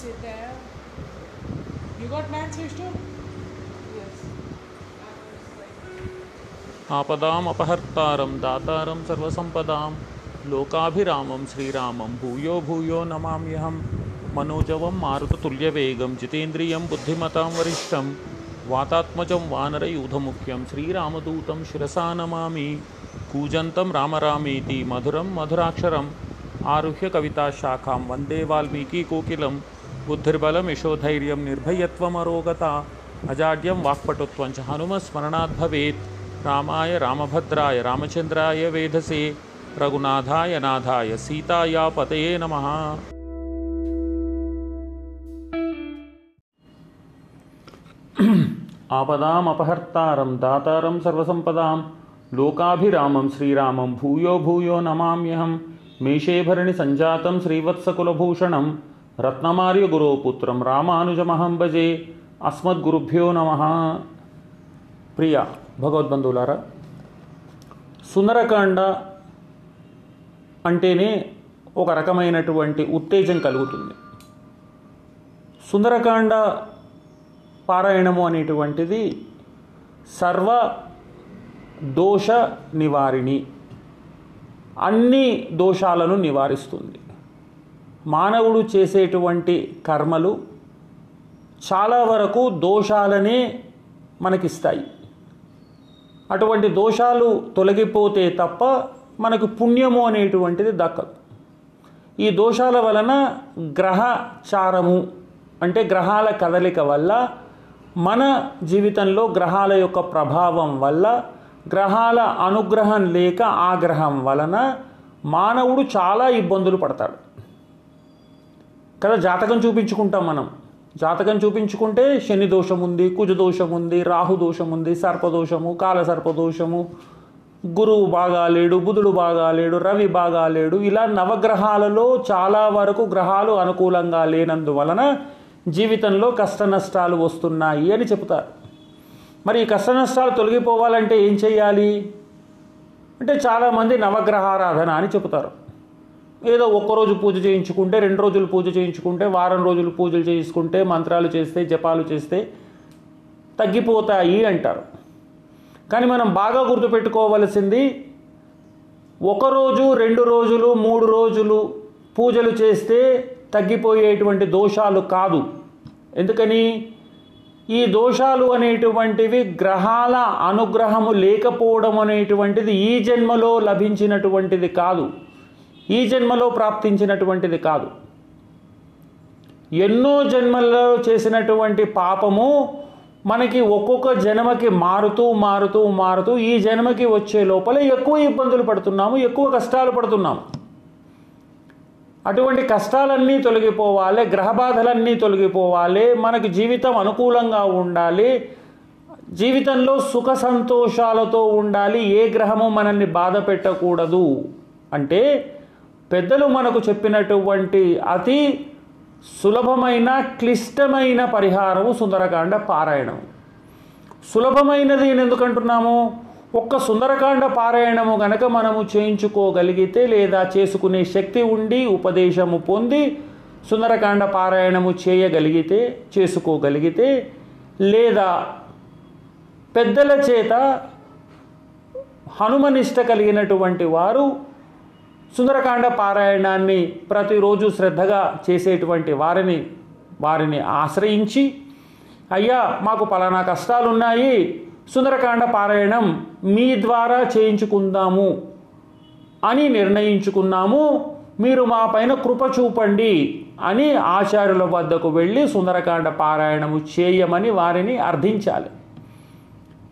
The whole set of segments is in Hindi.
sit there. You got mad switch too? आपदाम अपहर्तारम दातारम सर्वसंपदाम लोकाभिरामम श्रीरामम भूयो भूयो नमामि हम मनोजवम मारुततुल्यवेगम जितेन्द्रियं बुद्धिमतां वरिष्ठं वातात्मजं वानरयूधमुख्यं श्रीरामदूतं शिरसा नमामि कूजन्तं रामरामेति मधुरम मधुराक्षरम आरुह्य कविता शाखाम वंदे वाल्मीकि कोकिलम బుద్ధిర్బలం యశోధైర్యం నిర్భయత్వం అరోగత అజాడ్యం వాక్పటుత్వం చ హనుమస్మరణాద్ భవేత్. రామాయ రామభద్రాయ రామచంద్రాయ వేధసే. రఘునాథాయ నాథాయ సీతాయా పతయే నమః. ఆపదామపహర్తారం దాతారం సర్వసంపదాం. లోకాభిరామం శ్రీరామం భూయో భూయో నమామ్యహం. మేషేభరణి సంజాతం శ్రీవత్సకులభూషణం రత్నమార్య గురోపుత్రం రామానుజమహం భజే. అస్మద్గురుభ్యో నమ. ప్రియ భగవద్బంధువులారా సుందరకాండ అంటేనే ఒక రకమైనటువంటి ఉత్తేజం కలుగుతుంది. సుందరకాండ పారాయణము అనేటువంటిది సర్వ దోష నివారిణి. అన్ని దోషాలను నివారిస్తుంది. మానవుడు చేసేటువంటి కర్మలు చాలా వరకు దోషాలనే మనకిస్తాయి. అటువంటి దోషాలు తొలగిపోతే తప్ప మనకు పుణ్యము అనేటువంటిది దక్కదు. ఈ దోషాల వలన గ్రహచారము అంటే గ్రహాల కదలిక వల్ల మన జీవితంలో గ్రహాల యొక్క ప్రభావం వల్ల గ్రహాల అనుగ్రహం లేక ఆగ్రహం వలన మానవుడు చాలా ఇబ్బందులు పడతాడు. కదా జాతకం చూపించుకుంటాం మనం. జాతకం చూపించుకుంటే శని దోషం ఉంది కుజ దోషం ఉంది రాహు దోషం ఉంది సర్పదోషము కాల సర్పదోషము గురువు బాగాలేడు బుధుడు బాగాలేడు రవి బాగాలేడు ఇలా నవగ్రహాలలో చాలా వరకు గ్రహాలు అనుకూలంగా లేనందువలన జీవితంలో కష్ట నష్టాలు వస్తున్నాయి అని చెబుతారు. మరి ఈ కష్ట నష్టాలు తొలగిపోవాలంటే ఏం చేయాలి అంటే చాలామంది నవగ్రహారాధన అని చెబుతారు. ఏదో ఒక్కరోజు పూజ చేయించుకుంటే రెండు రోజులు పూజ చేయించుకుంటే వారం రోజులు పూజలు చేయించుకుంటే మంత్రాలు చేస్తే జపాలు చేస్తే తగ్గిపోతాయి అంటారు. కానీ మనం బాగా గుర్తుపెట్టుకోవలసింది ఒకరోజు రెండు రోజులు మూడు రోజులు పూజలు చేస్తే తగ్గిపోయేటువంటి దోషాలు కాదు. ఎందుకని? ఈ దోషాలు అనేటువంటివి గ్రహాల అనుగ్రహము లేకపోవడం అనేటువంటిది ఈ జన్మలో లభించినటువంటిది కాదు. ఈ జన్మలో ప్రాప్తించినటువంటిది కాదు. ఎన్నో జన్మల్లో చేసినటువంటి పాపము మనకి ఒక్కొక్క జన్మకి మారుతూ మారుతూ మారుతూ ఈ జన్మకి వచ్చే లోపల ఎక్కువ ఇబ్బందులు పడుతున్నాము ఎక్కువ కష్టాలు పడుతున్నాము. అటువంటి కష్టాలన్నీ తొలగిపోవాలి గ్రహబాధలన్నీ తొలగిపోవాలి మనకి జీవితం అనుకూలంగా ఉండాలి జీవితంలో సుఖ సంతోషాలతో ఉండాలి ఏ గ్రహము మనల్ని బాధ పెట్టకూడదు. అంటే పెద్దలు మనకు చెప్పినటువంటి అతి సులభమైన క్లిష్టమైన పరిహారము సుందరకాండ పారాయణం. సులభమైనది నేను ఎందుకంటున్నాము? ఒక్క సుందరకాండ పారాయణము గనక మనము చేయించుకోగలిగితే లేదా చేసుకునే శక్తి ఉండి ఉపదేశము పొంది సుందరకాండ పారాయణము చేయగలిగితే చేసుకోగలిగితే లేదా పెద్దల చేత హనుమనిష్ట కలిగినటువంటి వారు సుందరకాండ పారాయణాన్ని ప్రతిరోజు శ్రద్ధగా చేసేటువంటి వారిని వారిని ఆశ్రయించి అయ్యా మాకు పలానా కష్టాలున్నాయి సుందరకాండ పారాయణం మీ ద్వారా చేయించుకుందాము అని నిర్ణయించుకున్నాము మీరు మా పైన కృప చూపండి అని ఆచార్యుల వద్దకు వెళ్ళి సుందరకాండ పారాయణము చేయమని వారిని అర్థించాలి.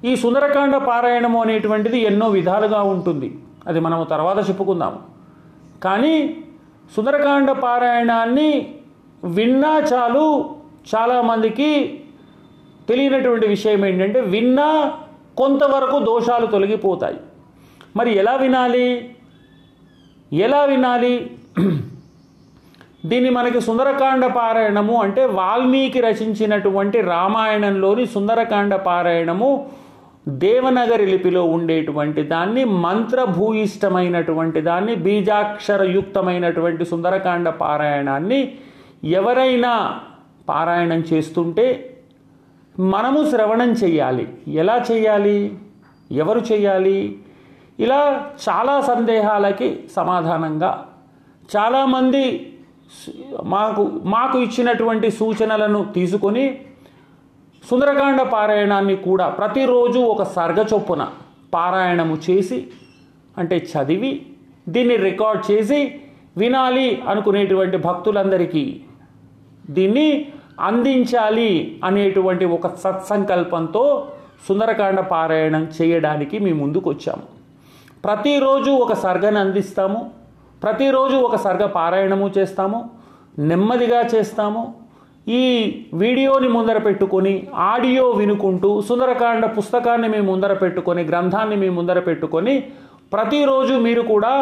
ఈ సుందరకాండ పారాయణము అనేటువంటిది ఎన్నో విధాలుగా ఉంటుంది. అది మనము తర్వాత చెప్పుకుందాము. కానీ సుందరకాండ పారాయణాన్ని విన్నా చాలు చాలామందికి తెలియనటువంటి విషయం ఏంటంటే విన్నా కొంతవరకు దోషాలు తొలగిపోతాయి. మరి ఎలా వినాలి? ఎలా వినాలి? దీన్ని మనకి సుందరకాండ పారాయణము అంటే వాల్మీకి రచించినటువంటి రామాయణంలోని సుందరకాండ పారాయణము దేవనగరి లిపిలో ఉండేటువంటి దాన్ని మంత్రభూయిష్టమైనటువంటి దాన్ని బీజాక్షరయుక్తమైనటువంటి సుందరకాండ పారాయణాన్ని ఎవరైనా పారాయణం చేస్తుంటే మనము శ్రవణం చేయాలి. ఎలా చేయాలి? ఎవరు చేయాలి? ఇలా చాలా సందేహాలకి సమాధానంగా చాలామంది మాకు మాకు ఇచ్చినటువంటి సూచనలను తీసుకొని సుందరకాండ పారాయణాన్ని కూడా ప్రతిరోజు ఒక సర్గ చొప్పున పారాయణము చేసి అంటే చదివి దీన్ని రికార్డ్ చేసి వినాలి అనుకునేటువంటి భక్తులందరికీ దీన్ని అందించాలి అనేటువంటి ఒక సత్సంకల్పంతో సుందరకాండ పారాయణం చేయడానికి మీ ముందుకు వచ్చాము ప్రతిరోజు ఒక సర్గను అందిస్తాము. ప్రతిరోజు ఒక సర్గ పారాయణము చేస్తాము. నెమ్మదిగా చేస్తాము. ఈ వీడియోని ముందర పెట్టుకొని ఆడియో వినుకుంటూ సుందరకాండ పుస్తకాన్ని మీ ముందర పెట్టుకొని గ్రంథాన్ని మీ ముందర పెట్టుకొని ప్రతిరోజు మీరు కూడా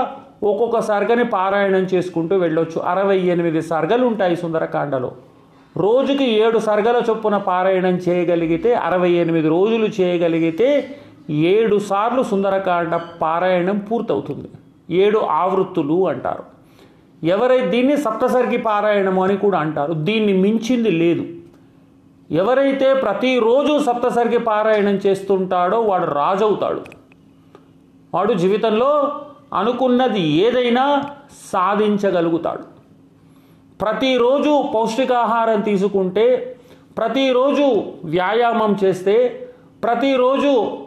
ఒక్కొక్క సర్గని పారాయణం చేసుకుంటూ వెళ్ళొచ్చు. అరవై ఎనిమిది సర్గలు ఉంటాయి సుందరకాండలో. రోజుకి ఏడు సర్గల చొప్పున పారాయణం చేయగలిగితే అరవై ఎనిమిది రోజులు చేయగలిగితే ఏడు సార్లు సుందరకాండ పారాయణం పూర్తవుతుంది. ఏడు ఆవృత్తులు అంటారు. ఎవరై దీన్ని సప్తసరికి పారాయణము అని కూడా అంటారు. దీన్ని మించింది లేదు. ఎవరైతే ప్రతిరోజు సప్తసరికి పారాయణం చేస్తుంటాడో వాడు రాజవుతాడు. వాడు జీవితంలో అనుకున్నది ఏదైనా సాధించగలుగుతాడు. ప్రతిరోజు పౌష్టికాహారం తీసుకుంటే ప్రతిరోజు వ్యాయామం చేస్తే ప్రతిరోజు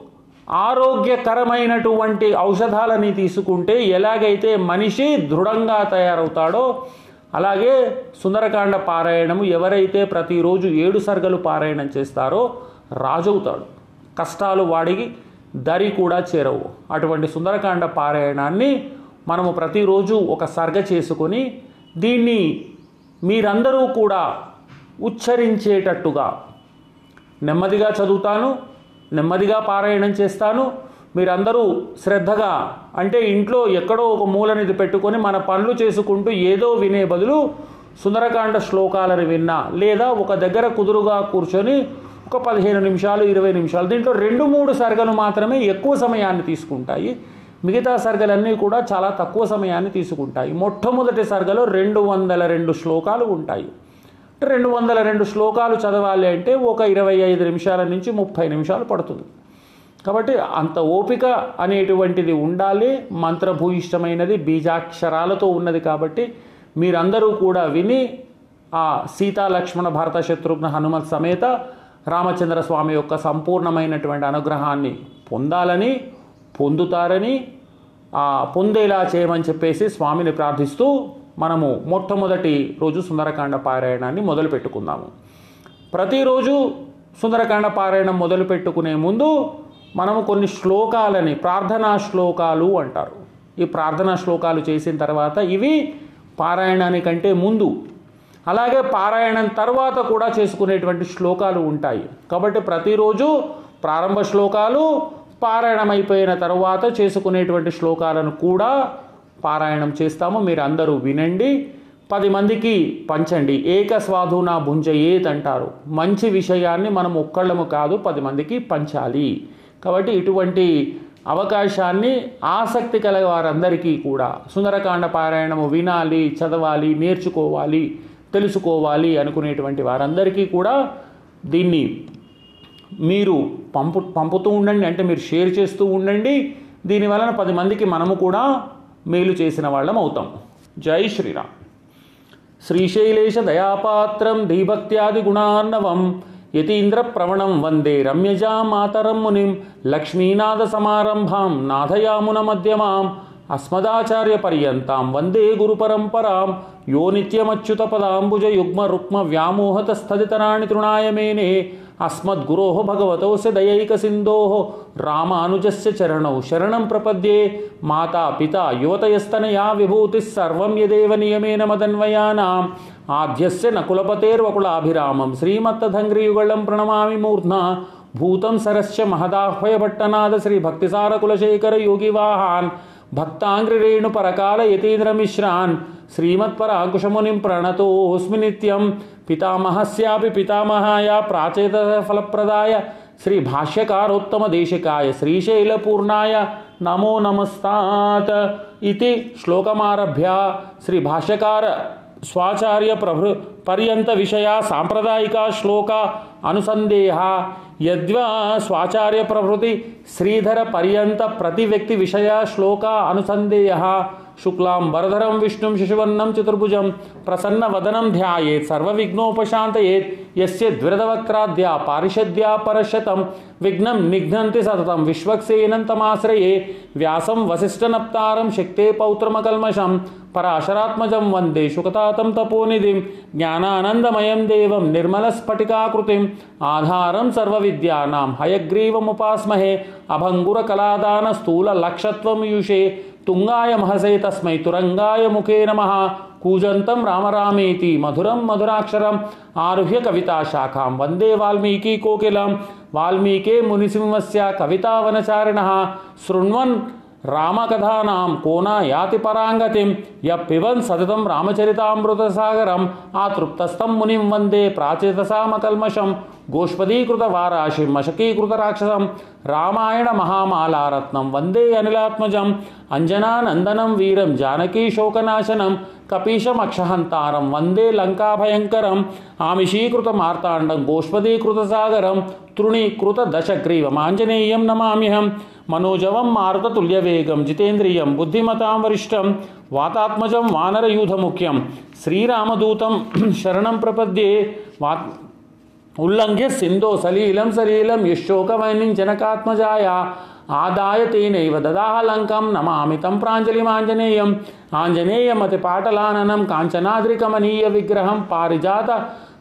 ఆరోగ్యకరమైనటువంటి ఔషధాలని తీసుకుంటే ఎలాగైతే మనిషి దృఢంగా తయారవుతాడో అలాగే సుందరకాండ పారాయణము ఎవరైతే ప్రతిరోజు ఏడు సర్గలు పారాయణం చేస్తారో రాజవుతాడు. కష్టాలు వాడికి దరి కూడా చేరవు. అటువంటి సుందరకాండ పారాయణాన్ని మనము ప్రతిరోజు ఒక సర్గ చేసుకొని దీన్ని మీరందరూ కూడా ఉచ్చరించేటట్టుగా నెమ్మదిగా చదువుతాను. నెమ్మదిగా పారాయణం చేస్తాను. మీరందరూ శ్రద్ధగా అంటే ఇంట్లో ఎక్కడో ఒక మూలనిది పెట్టుకొని మన పనులు చేసుకుంటూ ఏదో వినే బదులు సుందరకాండ శ్లోకాలను విన్నా లేదా ఒక దగ్గర కుదురుగా కూర్చొని ఒక పదిహేను నిమిషాలు ఇరవై నిమిషాలు దీంట్లో రెండు మూడు సర్గలు మాత్రమే ఎక్కువ సమయాన్ని తీసుకుంటాయి. మిగతా సర్గలన్నీ కూడా చాలా తక్కువ సమయాన్ని తీసుకుంటాయి. మొట్టమొదటి సర్గలో రెండు వందల రెండు శ్లోకాలు ఉంటాయి. రెండు వందల రెండు శ్లోకాలు చదవాలి అంటే ఒక ఇరవై ఐదు నిమిషాల నుంచి ముప్పై నిమిషాలు పడుతుంది. కాబట్టి అంత ఓపిక అనేటువంటిది ఉండాలి. మంత్రభూయిష్టమైనది బీజాక్షరాలతో ఉన్నది కాబట్టి మీరందరూ కూడా విని ఆ సీతా లక్ష్మణ భరత శత్రుఘ్న హనుమత్ సమేత రామచంద్ర స్వామి యొక్క సంపూర్ణమైనటువంటి అనుగ్రహాన్ని పొందాలని పొందుతారని పొందేలా చేయమని చెప్పేసి స్వామిని ప్రార్థిస్తూ మనము మొట్టమొదటి రోజు సుందరకాండ పారాయణాన్ని మొదలు పెట్టుకుందాము. ప్రతిరోజు సుందరకాండ పారాయణం మొదలు పెట్టుకునే ముందు మనము కొన్ని శ్లోకాలని ప్రార్థనా శ్లోకాలు అంటారు. ఈ ప్రార్థనా శ్లోకాలు చేసిన తర్వాత ఇవి పారాయణానికంటే ముందు. అలాగే పారాయణం తర్వాత కూడా చేసుకునేటువంటి శ్లోకాలు ఉంటాయి. కాబట్టి ప్రతిరోజు ప్రారంభ శ్లోకాలు పారాయణం అయిపోయిన తర్వాత చేసుకునేటువంటి శ్లోకాలను కూడా పారాయణం చేస్తాము. మీరు అందరూ వినండి. పది మందికి పంచండి. ఏక భుంజ భుంజయేత్ అంటారు. మంచి విషయాన్ని మనం ఒక్కళ్ళము కాదు పది మందికి పంచాలి. కాబట్టి ఇటువంటి అవకాశాన్ని ఆసక్తి కల వారందరికీ కూడా సుందరకాండ పారాయణము వినాలి చదవాలి నేర్చుకోవాలి తెలుసుకోవాలి అనుకునేటువంటి వారందరికీ కూడా దీన్ని మీరు పంపు పంపుతూ ఉండండి. అంటే మీరు షేర్ చేస్తూ ఉండండి. దీని వలన పది మందికి మనము కూడా మేలు చేసిన వాళ్ళం అవుతాం. జై శ్రీరామ్. శ్రీశైలేశ దయాపాత్రం ధీభక్త్యాది గుణార్ణవం యతీంద్ర ప్రవణం వందే రమ్యజా మాతరం మునిం లక్ష్మీనాథ సమారంభాం నాథయామున మధ్యమాం అస్మదాచార్య పర్యంతం వందే గురు పరంపరాం యో నిత్యమచ్యుత పదాంబుజ యుగ్మ రుక్మ వ్యామోహత స్థదితరాణి తృణాయ మేనే अस्मदुरो भगवत से दयैक सिंधो राज से चरण शरण प्रपद्ये माता पिता युवतयस्तनया विभूतिस्सर्वं यदेव नियमेन मदन्वयानाम्। आद्यस्य नकुलपतेर्वकुलाभिरामं श्रीमत्तधङ्ग्रियुगलं प्रणमामि मूर्ध्ना। भूतं सरस्य महदाह्वयभट्टनाद श्रीभक्तिसारकुलशेखरयोगिवाहान्। भक्ताङ्घ्रिरेणुपरकाल यतीन्द्रमिश्रान् श्रीमत्पराङ्कुशमुनिं प्रणतोऽस्मि नित्यं पितामहस्यापि पितामहाया प्राचेतफलप्रदाय श्रीभाष्यकारोत्तमदेशिकाय श्रीशैलपूर्णाय नमो नमस्तात इति श्लोकमारभ्य श्रीभाष्यकार स्वाचार्य प्रभृ पर्यंत विषया सांप्रदायिका श्लोक अनुसंदेह यद्वा स्वाचार्य प्रभृति श्रीधर पर्यंत प्रति व्यक्ति विषया श्लोका अनुसंदेह शुक्लां वरधरं विष्णुं शिशुवर्णं चतुर्भुजं प्रसन्नवदनं ध्यायेत् सर्वविघ्नोपशान्तयेत्। यस्य द्विरदवक्त्राद्या पारिषद्या परशतं, विघ्नं निघ्नन्ति सततं विश्वक्सेनं तमाश्रये। व्यासं वसिष्ठनप्तारं शक्ते पौत्रमकल्मषं, पराशरात्मजं वंदे शुकतातं तपोनिधिं, ज्ञानानन्दमयं देवं निर्मलस्फटिकाकृतिम्। आधारं सर्वविद्यानां हयग्रीवमुपास्महे, अभङ्गुरकलादानस्थूललक्षत्वं युषे। तुङ्गाय महसे तस्मै तुरङ्गाय मुखे नमः। कूजन्तं रामरामेति मधुरं मधुराक्षरम् आरुह्य कविताशाखां वन्दे वाल्मीकिकोकिलं वाल्मीके मुनिसिंहस्य कवितावनचारिणः। शृण्वन् रामकथानां को न याति पराङ्गतिम्। यप्न् सततं रामचरितामृतसागरम्। आतृप्तस्थं मुनिं वन्दे प्राचेतसामकल्मषम्। गोष्पदीकृतवाराशिं, मशकीकृतराक्षसं रामायणमहामालारत्नं वंदे अनिलात्मजम्, अञ्जनानन्दनं वीरं जानकीशोकनाशनं कपीशमक्षहन्तारं, वंदे लङ्काभयङ्करम्, आमिषीकृतमार्ताण्डं, गोष्पदीकृतसागरं, तृणीकृतदशग्रीवमाञ्जनेयं नमाम्यहं, मनोजवं मारुततुल्यवेगं, जितेन्द्रियं, बुद्धिमतां वरिष्ठं, वातात्मजं वानरयूथमुख्यं, श्रीरामदूतं शरणं प्रपद्ये वा उल्लंघ्य सिंधो सलीलम सलीलम युशोकवैनिं जनकात्मजाया। आदाय तेन ददाह लंकम नमामि तम प्राञ्जलिमाञ्जनेयम्। आञ्जनेयमतिपाटलाननं काञ्चनाद्रिकमनीय विग्रहं पारिजात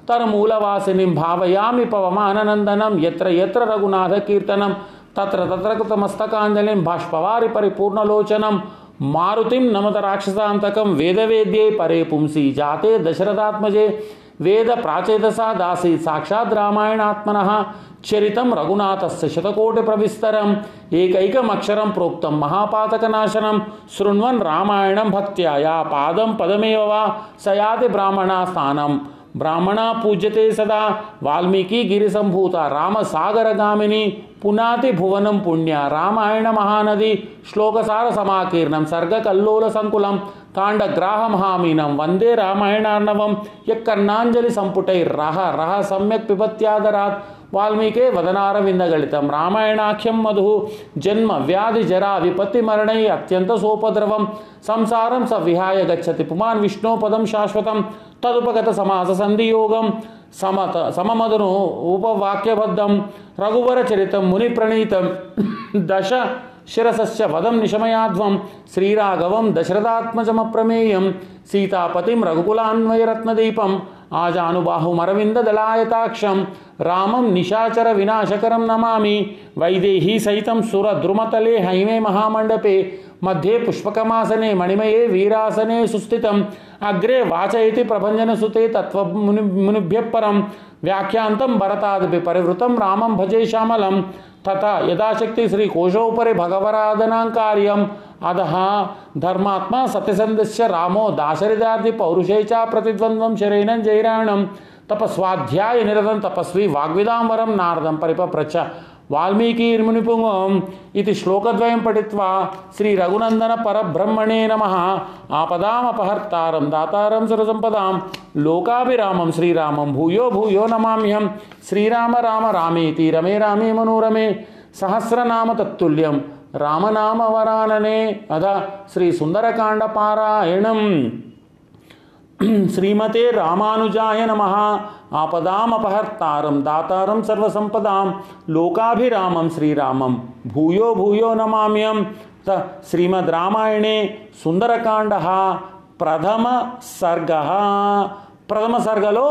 तरमूलवासिनीं भावयामि पवमाननन्दनं। यत्र यत्र रघुनाथकीर्तनं, तत्र तत्र कृतमस्तकाञ्जलिं बाष्पवारि परिपूर्णलोचनं। मारुतिं नमत राक्षसान्तकं वेदवेद्ये परे पुंसि जाते दशरथात्मजे। वेद प्राचेतसा दासी साक्षात् रामायणात्मन। चरितम रघुनाथस्य शतकोटि प्रविस्तरम एकैकम अक्षरम प्रोक्तम महापातकनाशनम शृण्वन् रामायणम भक्त्या या पादम पदमेव वा सयाति ब्राह्मणा स्थानम ब्राह्मणा पूज्यते सदा। वाल्मीकि गिरिसंभूता राम सागर गामिनी पुनाति भुवनम पुण्य, रामायण महानदी श्लोकसार समाकीर्णम सर्ग कल्लोल संकुलम कांडग्राह महामीनम वंदे रामायणार्णवम यकर्णांजलि रह रह सम्यक पिबत्यादरात्। ವಾಲ್ಮೀಕಿ ವದನಾರವಿಂದಗಳಿತಂ ರಾಮಾಯಣಾಖ್ಯಂ ಮಧು. ಜನ್ಮ ವ್ಯಾಧಿ ಜರಾ ವಿಪತ್ತಿ ಮರಣೈ ಅತ್ಯಂತ ಸೋಪದ್ರವಂ. ಸಂಸಾರಂ ಸ ವಿಹಾಯ ಗಚ್ಚತಿ. ಪುಮಾನ್ ವಿಷ್ಣು ಪದಂ ಶಾಶ್ವತಂ. ತದುಪಗತ ಸಮಾಸ ಸಂಧಿಯೋಗಂ. ಸಮತ ಸಮಮದನು ಉಪವಾಕ್ಯಬದ್ಧಂ. ರಘುವರ ಚರಿತಂ ಮುನಿಪ್ರಣೀತಂ ದಶ ಶಿರಸಸ್ಯ ವದಂ ನಿಶಮಯಾಧ್ವಂ. ಶ್ರೀರಾಘವಂ ದಶರಥಾತ್ಮಜಮಪ್ರಮೇಯಂ. ಸೀತಾಪತಿಂ ರಘುಕುಲಾನ್ವಯರತ್ನದೀಪಂ ఆజానుబాహుం అరవిందదళాయతాక్షం రామం నిశాచర వినాశకరం నమామి. వైదేహీ సైతం సురద్రుమతలే హైమే మహామండపే. मध्ये पुष्पकमासने मणिमये वीरासने सुस्थितम्। अग्रे वाच इति प्रभञ्जनसुते तत्त्वमुनि मुनिभ्यः परं व्याख्यान्तं भरतादपि परिवृतं रामं भजे श्यामलं तथा यदाशक्ति श्रीकोशोपरि भगवराधनाङ्कार्यम् अधः धर्मात्मा सत्यसन्धस्य रामो दाशरिदार्ति पौरुषे च प्रतिद्वन्द्वं शरेणं जैराणं तपस्वाध्याय निरतं तपस्वी वाग्विदाम्बरं नारदं परिपप्रच వాల్మీకిర్మునిపుంగం ఇది శ్లోకద్వయం పఠిత్వా శ్రీ రఘునందన పరబ్రహ్మణే నమ. ఆపదామపహర్తారం దాతారం సురసంపదాం. లోకాభిరామం శ్రీరామం భూయో భూయో నమామ్యం శ్రీరామ రామ రామేతి రమే రామే మనోరమే. సహస్రనామ తత్తుల్యం రామనామ వరాననే అద శ్రీ సుందరకాండ పారాయణం శ్రీమతే రామానుజాయ నమ ఆపదామపహర్తారం దాతారం సర్వసంపదాం లోకాభిరామం శ్రీరామం భూయో భూయో నమామ్యం త శ్రీమద్ రామాయణే సుందరకాండ ప్రథమ సర్గ ప్రథమ సర్గలో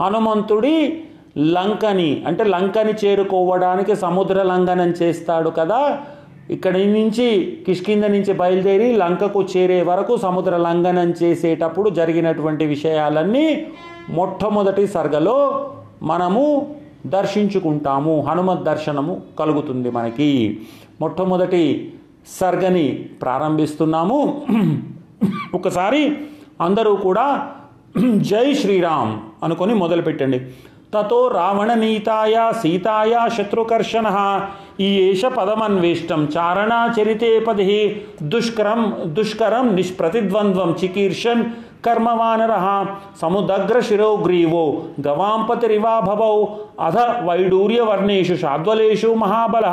హనుమంతుడి లంకని అంటే లంకని చేరుకోవడానికి సముద్ర లంఘనం చేస్తాడు కదా ఇక్కడి నుంచి కిష్కింద నుంచి బయలుదేరి లంకకు చేరే వరకు సముద్ర లంఘనం చేసేటప్పుడు జరిగినటువంటి విషయాలన్నీ మొట్టమొదటి సర్గలో మనము దర్శించుకుంటాము. హనుమత్ దర్శనము కలుగుతుంది మనకి. మొట్టమొదటి సర్గని ప్రారంభిస్తున్నాము. ఒకసారి అందరూ కూడా జై శ్రీరామ్ అనుకొని మొదలుపెట్టండి. తతో రావణనీతాయ సీతాయ శత్రుకర్షణ ईश पदमन्वेष्ट चारणाचरिते पद्क दुष्क दुष्करम निष्प्रतिद्वंद्व चिकीर्षन कर्मवान वनर समुदग्र शिरो ग्रीवो गवांपतिरिवा भवौ अध वैडूर्यवर्णेशु शाद्वलेशु महाबल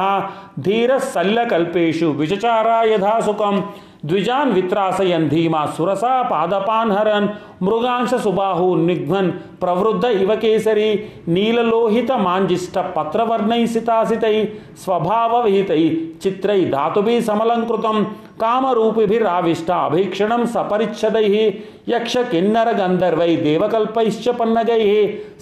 धीर सल्लकल्पेषु विचचारा यथा सुखम् द्विजान वित्रासयन धीमा सुरसा पादपान हरन ಮೃಗಾಂಶ ಸುಬಾಹು ನಿಘ್ನನ್ ಪ್ರವೃದ್ಧ ಇವಕೇಸರಿ ನೀಲಲೋಹಿತ ಮಾಂಜಿಷ್ಟ ಪತ್ರವರ್ಣೈಸಿತಾಸಿತೈ ಸ್ವಭಾವವಿಹಿತೈ ಚಿತ್ರೈ ಧಾತುಭಿ ಸಮಲಂಕೃತಂ ಕಾಮರೂಪಿಭಿರಾವಿಷ್ಟ ಅಭೀಕ್ಷಣಂ ಸಪರಿಚ್ಛದೈ ಯಕ್ಷ ಕಿನ್ನರ ಗಂಧರ್ವೈ ದೇವಕಲ್ಪೈಶ್ಚ ಪನ್ನಗೈ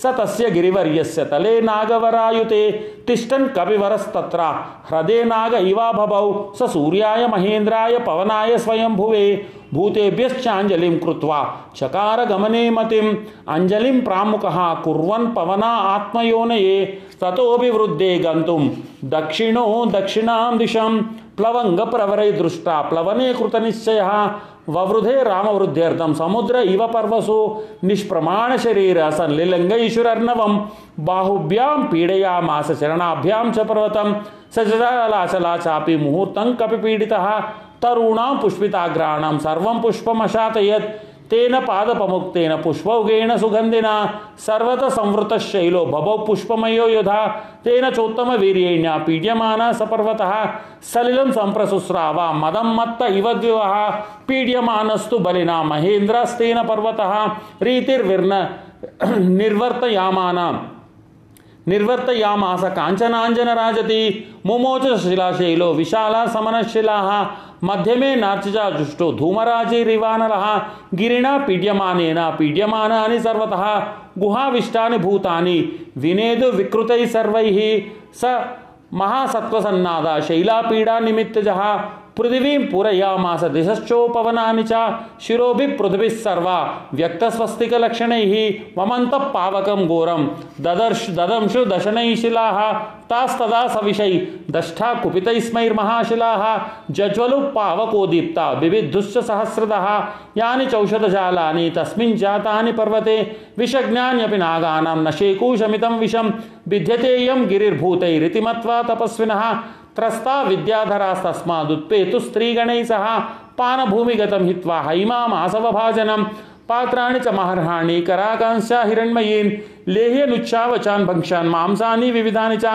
ಸ ತಸ್ಯ ಗಿರಿವರ್ಯಸ್ಯ ತಲೆ ನಾಗವರಾಯುತೆ ತಿಷ್ಟನ್ ಕಪಿವರಸ್ತತ್ರ ಹೃದಯ ನಾಗ ಇವಾಭವೌ ಸ ಸೂರ್ಯಾಯ ಮಹೇಂದ್ರಾಯ ಪವನಾಯ ಸ್ವಯಂಭುವೆ भूतेभ्यश्चाञ्जलिं कृत्वा चकार गमने मतिम्। अञ्जलिं प्रामुखः कुर्वन् पवना आत्मयोनये, ततोऽभिवृद्धे गन्तुं दक्षिणो दक्षिणां दिशं, प्लवङ्गप्रवरै दृष्टा प्लवने कृतनिश्चयः। ववृधे रामवृद्ध्यर्थं समुद्र इव पर्वसु। निष्प्रमाण शरीर संलिलङ्गैश्वरर्णवं बाहुभ्यां पीडयामास चरणाभ्यां च पर्वतं सजलाचला चापि मुहूर्तं कपिपीडितः। ತರುಣಾಂ ಪುಷ್ಪಿತಾಗ್ರಾಣಂ ಸರ್ವಂ ಪುಷ್ಪಮಶಾತಯತ್. ತೇನ ಪಾದಪಮುಕ್ತೇನ ಪುಷ್ಪೌಗೇಣ ಸುಗಂಧಿನ. ಸರ್ವತ ಸಂವೃತ ಶೈಲೋ ಭವೌ ಪುಷ್ಪಮಯೋ ಯೋಧ. ತೇನ ಚೋತ್ತಮ ವೀರ್ಯೇಣ್ಯ ಪೀಡ್ಯಮಾನ ಸಪರ್ವತಃ. ಸಲಿಲಂ ಸಂಪ್ರಸುಸ್ರಾವ ಮದಂ ಮತ್ತ ಇವದ್ವಿವಹ ಪೀಡ್ಯಮಾನಸ್ತು ಬಲಿನ ಮಹೇಂದ್ರಸ್ತೇನ ಪರ್ವತಃ. ರೀತಿರ್ವಿರ್ನ ನಿರ್ವರ್ತಯಾಮಾನ. ನಿರ್ವರ್ತಯಾಮಾಸ ಕಾಂಚನಾಂಜನ ರಾಜತಿ. ಮುಮೋಚ ಶಿಲಾಶೈಲೋ ವಿಶಾಲ ಸಮನಶಿಲಾ. समनशिलाः मध्यमे नार्चिजा जुष्टो धूमराजिरिवानलः गिरिणा पीड्यमान पीड्यमानानि सर्वतः, गुहाविष्टानि भूतानि, विनेद विकृत सर्व, स महासत्वसन्नादा शैलापीडा निमित्तजः पृथिवीं पूरयामास दिशश्चोपवनानि च। शिरोभिः पृथिवीः सर्वा। व्यक्तस्वस्तिकलक्षणैः ममंत पावकं घोरं। ददर्श, ददंशु दशनैः शिलाः। तास्तदा सविशै दष्टा कुपितैस्मैर्महाशिलाः। जज्वलु पावकोदीप्ता विविद्धुश्च सहस्रदः। यानि चौषधजालानि, तस्मिन् जातानि पर्वते। विषज्ञान्यपि नागानां न शेकूशमितं विषं विद्यतेयं गिरिर्भूतैरिति मत्वा तपस्विनः। ತ್ರಸ್ತಾ ವಿದ್ಯಾಧರಾಸ್ತಸ್ಮಾದುತ್ಪೇತು ಸ್ತ್ರೀಗಣೈ ಸಹ ಪಾನಭೂಮಿಗತಂ ಹಿತ್ವಾ ಹೈಮಾಂ ಆಸವಭಾಜನಂ ಪಾತ್ರಾಣಿ ಚ ಮಹರ್ಹಾಣಿ ಕರಾಕಾಂಶ ಹಿರಣ್ಮಯೀನ್ ಲೇಹ್ಯನುಚ್ಛಾವಚಾನ್ ಭಂಕ್ಷಾನ್ ಮಾಂಸಾನಿ ವಿವಿಧಾನಿ ಚ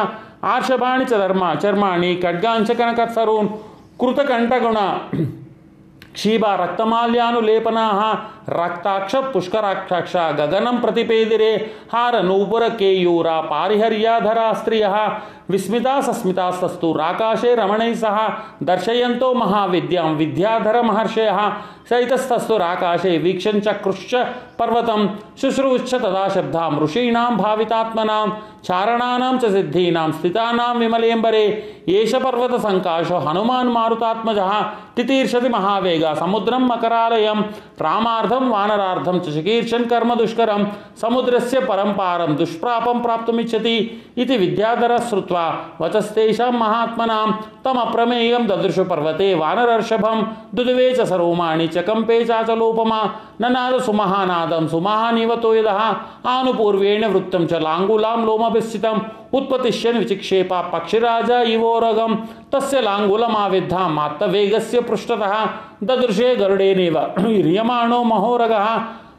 ಆರ್ಷಭಾಣಿ ಚ ಧರ್ಮ ಚರ್ಮಾಣಿ ಖಡ್ಗಾಂಶ ಕನಕತ್ಸರೂನ್ ಕೃತಕಂಠಗುಣ ಕ್ಷೀಬ ರಕ್ತಮಾಲ್ಯಾನುಲೇಪನಾ ರಕ್ತಾಕ್ಷ ಪುಷ್ಕರಾಕ್ಷಾಕ್ಷ ಗಗನಂ ಪ್ರತಿಪೇದಿರೆ ಹಾರ ನೂಪುರ ಕೇಯೂರ ಪಾರಿಹರ್ಯಾಧರ ಸ್ತ್ರಿಯ विस्मिता सस्मितास्तस्तु राकाशे रमणैः सह दर्शयन्तो महाविद्यां विद्याधर महर्षयः सहितस्तस्तु राकाशे वीक्षन् चक्रुश्च पर्वतं शुश्रूश्च तदा शब्दां ऋषीणां भावितात्मनां चारणानां च सिद्धीनां स्थितानां विमलेम्बरे एष पर्वतसङ्काशो हनुमान् मारुतात्मजः। तितीर्षति महावेग समुद्रं मकरालयं రామార్థం వానరార్థం చ కర్మ దుష్కరం సముద్రస్య పరంపారం దుష్ప్రాపం ప్రాప్తుమిచ్చతి ఇది విద్యాధర శ్రుత్వ వచస్తేషాం మహాత్మనాం తమ ప్రమేయం దదృశు పర్వతే వానరర్షభం దుదువే చ సరోమాణి చకంపే చాచలోపమా ననాద సుమహానాదం సుమహానివతో ఆనుపూర్వేణ వృత్తం చ లాంగులాం లోమభిస్థితం. उत्पतिष्यन् विचिक्षेपा पक्षिराजा इवोरगं तस्य लाङ्गुलमाविद्धां मात्तवेगस्य पृष्ठतः। ददृशे गरुडेनेव ह्रियमाणो महोरगः।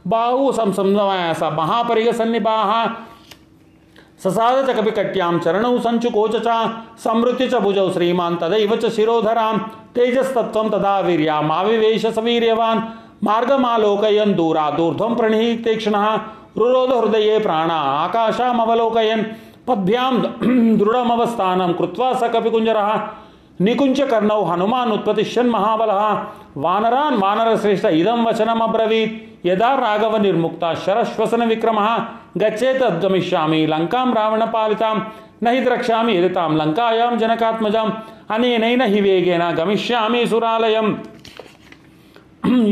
बाहु संसंसमय स महापरिगसन्निभाः ससाद च कपिकट्यां चरणौ सञ्चुकोच च संवृत्य च भुजौ श्रीमान् तदैव च शिरोधरां तेजस्तत्त्वं तदा वीर्यामाविवेश सवीर्यवान् मार्गमालोकयन् दूरादूर्ध्वं प्रणीतेक्षणः। रुरोध हृदये प्राणा आकाशामवलोकयन्। ಪದ್ಭ್ಯಾಂ ದೃಢಮವಸ್ಥಾನಂ ಕೃತ್ವಾ ಸ ಕಪಿಕುಂಜರಃ ನಿಕುಂಚಕರ್ಣೌ ಹನುಮಾನ್ ಉತ್ಪತಿಷ್ಯನ್ ಮಹಾಬಲಃ ವಾನರಾನ್ ವಾನರ ಶ್ರೇಷ್ಠ ಇದಂ ವಚನಮಬ್ರವೀತ್. ಯದಾ ರಾಘವ ನಿರ್ಮುಕ್ತ ಶರಶ್ವಸನ ವಿಕ್ರಮ ಗಚ್ಚೇತ್ ಗಮಿಷ್ಯಾಮಿ ಲಂಕಾಂ ರಾವಣ ಪಾಲಿತಾಂ ನಿ ದ್ರಕ್ಷ್ಯಾಮಿ ಎದುತಾಂ ಲಂಕಾಯಾಂ ಜನಕಾತ್ಮಜಾಂ ಅನೇನೈನ ಹಿ ವೇಗೇನ ಗಮಿಷ್ಯಾಮಿ ಸುರಾಲಯಂ.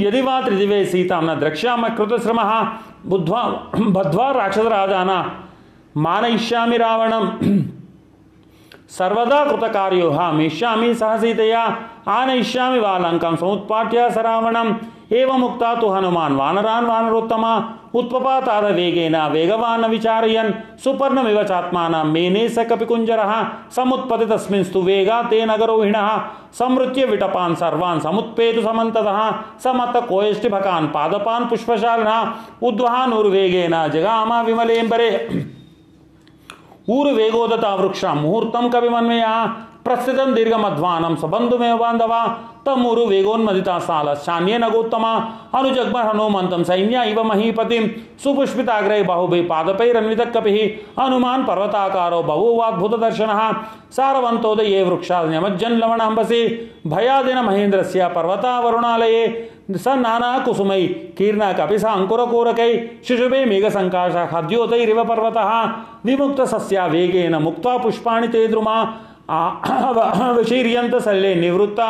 ಯದಿ ವಾ ತ್ರಿದಿವೇ ಸೀತಾಂ ನ ದ್ರಕ್ಷ್ಯಾಮ ಕೃತಶ್ರಮಃ ಬುದ್ಧ್ವಾ ಬದ್ಧ್ವಾ ರಾಕ್ಷಸರಾಜಾನ मानयिष्यामि रावणम्। सर्वदा कृतकार्योऽहमेष्यामि सह सीतया आनयिष्यामि वा समुत्पाट्य स रावणम्। एवमुक्ता तु हनुमान्। वानरान् वानरोत्तम। उत्पपाताद वेगेन वेगवान् विचारयन्। सुपर्णमिव चात्मानं मेने स कपिकुञ्जरः। समुत्पति तस्मिंस्तु वेगा ते नगरोहिणः। संवृत्य विटपान् सर्वान् समुत्पेतु समन्ततः। समत कोयष्टिभकान् पादपान् पुष्पशालिनः। उद्वहान् उर्वेगेन जगाम विमलेम्बरे ಊರು ವೇಗೋದತ ವೃಕ್ಷ ಮುಹೂರ್ತಂ ಕವಿಮನ್ವಯ ಪ್ರಸ್ಥಿತಂ ದೀರ್ಘಮಧ್ವಾನಂ ಸಬಂಧುಮೇವ ಬಾಂಧವ. ತಮ್ಮೂರು ವೇಗೋನ್ಮದಿತ ಸಾಲ ಶಾನ್ಯೇ ನಗೋತ್ತಮ ಅನುಜಗ್ಮ ಹನುಮಂತಂ ಸೈನ್ಯ ಇವ ಮಹೀಪತಿಂ ಸುಪುಷ್ಪಿತಾಗ್ರೈ ಬಾಹುಭೈ ಪಾದಪೈರನ್ವಿತ ಕಪಿ ಹನುಮಾನ್ ಪರ್ವತಾಕಾರೋ ಬಹುವಾದ್ಭುತ ದರ್ಶನ ಸಾರವಂತೋದಯೇ ವೃಕ್ಷ ನ್ಯಮಜ್ಜನ್ ಲವಣಾಂಬಸಿ ಭಯಾದಿನ ಮಹೇಂದ್ರಸ್ಯ ಪರ್ವತಾವರುಣಾಲಯೇ ಸ ನಾನಾ ಕುಸುಮೈ ಕೀರ್ಣ ಕಪಿಸ ಅಂಕುರಕೂರಕೈ ಶಿಶುಭೆ ಮೇಘಸಂಕಾಶ ಹದ್ಯೋತೈರಿವ ಪರ್ವತಃ ವಿಮುಕ್ತ ಸಸ್ಯ ವೇಗೇನ ಮುಕ್ತ ಪುಷ್ಪಾಣಿ ತೇ ದ್ರುಮ ವಿಶೀರ್ಯಂತ ಸಲ್ಲೆ ನಿವೃತ್ತ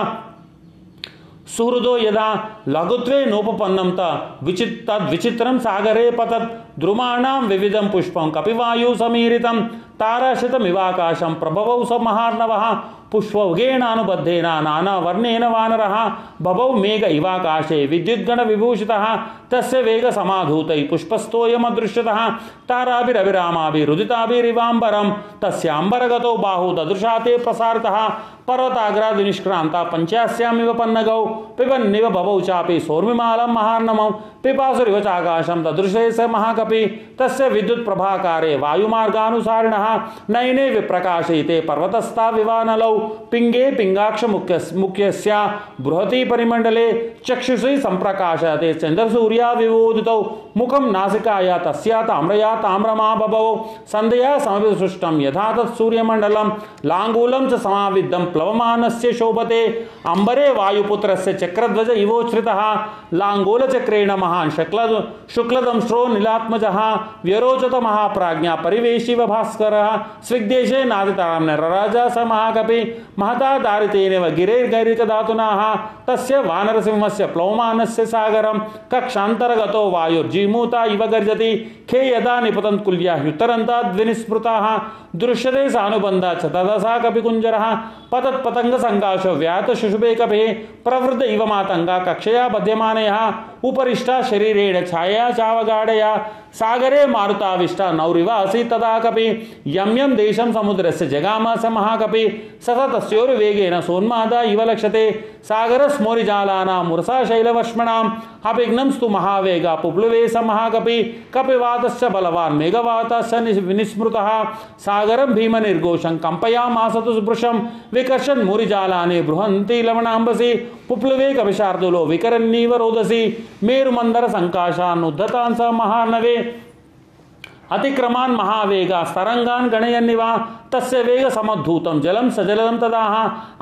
ಸುಹೃದೋ ಯದಾ ಲಘುತ್ವೇ ನೋಪಪನ್ನಂತ ವಿಚಿತ್ ತದ್ವಿಚಿತ್ರಂ ಸಾಗರೇ ಪತತ್ ದ್ರುಮಾಣಾಂ ವಿವಿಧಂ ಪುಷ್ಪಂ ಕಪಿವಾಯು ಸಮೀರಿತಂ ತಾರಾಶತಮಿವಾಕಾಶಂ ಪ್ರಭವೌ ಸ ಮಹಾರ್ಣವಃ ಪುಷ್ಪೌಗೇಣಾನುಬದ್ಧೇನ ನಾನಾ ವರ್ಣೇನ ವಾನರಃ ಭವೌ ಮೇಘ ಇವಾಕಾಶೆ ವಿದ್ಯುದ್ಗಣ ವಿಭೂಷಿತಃ ತಸ್ಯ ವೇಗ ಸಮಾಧೂತೈ ಪುಷ್ಪಸ್ಥೋಯಮದೃಶ್ಯತಃ ತಾರಾಭಿರವಿರಾಮಾಭಿ ರುದಿತಾಭಿರಿವಾಂಬರಂ ತಸ್ಯಾಂಬರಗತೋ ಬಾಹು ದದೃಶಾತೆ ಪ್ರಸಾರಿತಃ पर्वताग्रा निष्क्रांता पंचास्यामिव पन्नगौ पिबन्निव भवौ चापि सौर्मिमालं महार्णमौ। पिपासुरिव चाकाशं तदृशे स महाकपि। तस्य विद्युत् प्रभाकारे वायुमार्गानुसारिणः। नयने विप्रकाशयिते पर्वतस्था विवानलौ। पिङ्गे पिङ्गाक्ष मुख्य मुख्यस्या बृहति परिमण्डले चक्षुषि सम्प्रकाशयते चन्द्रसूर्या विवोदितौ। मुखं नासिकाया तस्या ताम्रया ताम्रमा बभवौ सन्धया समभिसृष्टं यथा तत्सूर्यमण्डलं लाङ्गूलं च समाविद्धं प्लवमान से शोभते। अंबरे वायुपुत्र से चक्रध्वज इवोच्रित लांगोल चक्रेण महान शक्ल शुक्लदंश्रो नीलात्मज। व्यरोचत महाप्राज्ञा परिवेशी वास्कर स्विग्देशे नादिता नरराजा स महाकपि। महता दारितेन गिरे गैरिकधातुना तस् वानर सिंह से वानरसिंहस्य से सागर। कक्षान्तरगतो वायुर्जीमूता इव गर्जति। खे यदा निपतन् कुल्या ह्युतरन्ताद्विनिस्मृताः दृश्यते सानुबंधा च तदसा कपिकुञ्जरः पतत्पतङ्गसङ्काशो व्यातशुशुभे कभी प्रवृत इव मातंगा कक्षया बध्यमानयः। ಉಪರಿಷ್ಟ ಶರೀರೇಣ ಛಾಯಾ ಚಾವಗಾಢಯ ಸಾಗರೇ ಮಾರುತಾವಿಷ್ಟ ನೌರಿವಾಸಿ ತದಾ ಕಪಿ ಯಂ ಯಂ ದೇಶಂ ಸಮುದ್ರಸ್ಯ ಜಗಾಮಾಸ ಮಹಾಕಪಿ ಸತತಸ್ಯೋರು ವೇಗೇನ ಸೋನ್ಮಾದ ಇವ ಲಕ್ಷತೆ ಸಾಗರ ಸ್ಮೋರಿಜಾಲಾನಾಂ ಮುರಸಾ ಶೈಲವರ್ಷ್ಮಣಾಂ ಅಪಿಘ್ನಂ ಸ್ತು ಮಹಾವೇಗ ಪುಪ್ಲುವೇ ಸ ಮಹಾಕಪಿ ಕಪಿವಾತಶ್ಚ ಬಲವಾನ್ ಮೇಘವಾತಶ್ಚ ನಿಸ್ಮೃತಃ ಸಾಗರಂ ಭೀಮನಿರ್ಘೋಷಂ ಕಂಪಯಾಮಾಸತು ಸ್ಪೃಶಂ ವಿಕರ್ಷನ್ ಮೂರಿಜಾಲಾನಿ ಬೃಹಂತಿ ಲವಣಾಂಬಸಿ ಪುಪ್ಲುವೇ ಕಪಿಶಾರ್ದುಲೋ ವಿಕರನ್ನೀವ ರೋದಸಿ ಮೇರುಮಂದರ ಸಂಕಾಶ ಸಂಕಾಶಾನ್ ಉದ್ಧತಾನ್ ಸ ಮಹಾನವೇ. ಅತಿಕ್ರಮಾನ್ ಮಹಾವೇಗ ಸ್ತರಂಗಾನ್ ಗಣಯನ್ನಿವ. तस्य वेगसमद्धूतं जलं सजलं तदाह।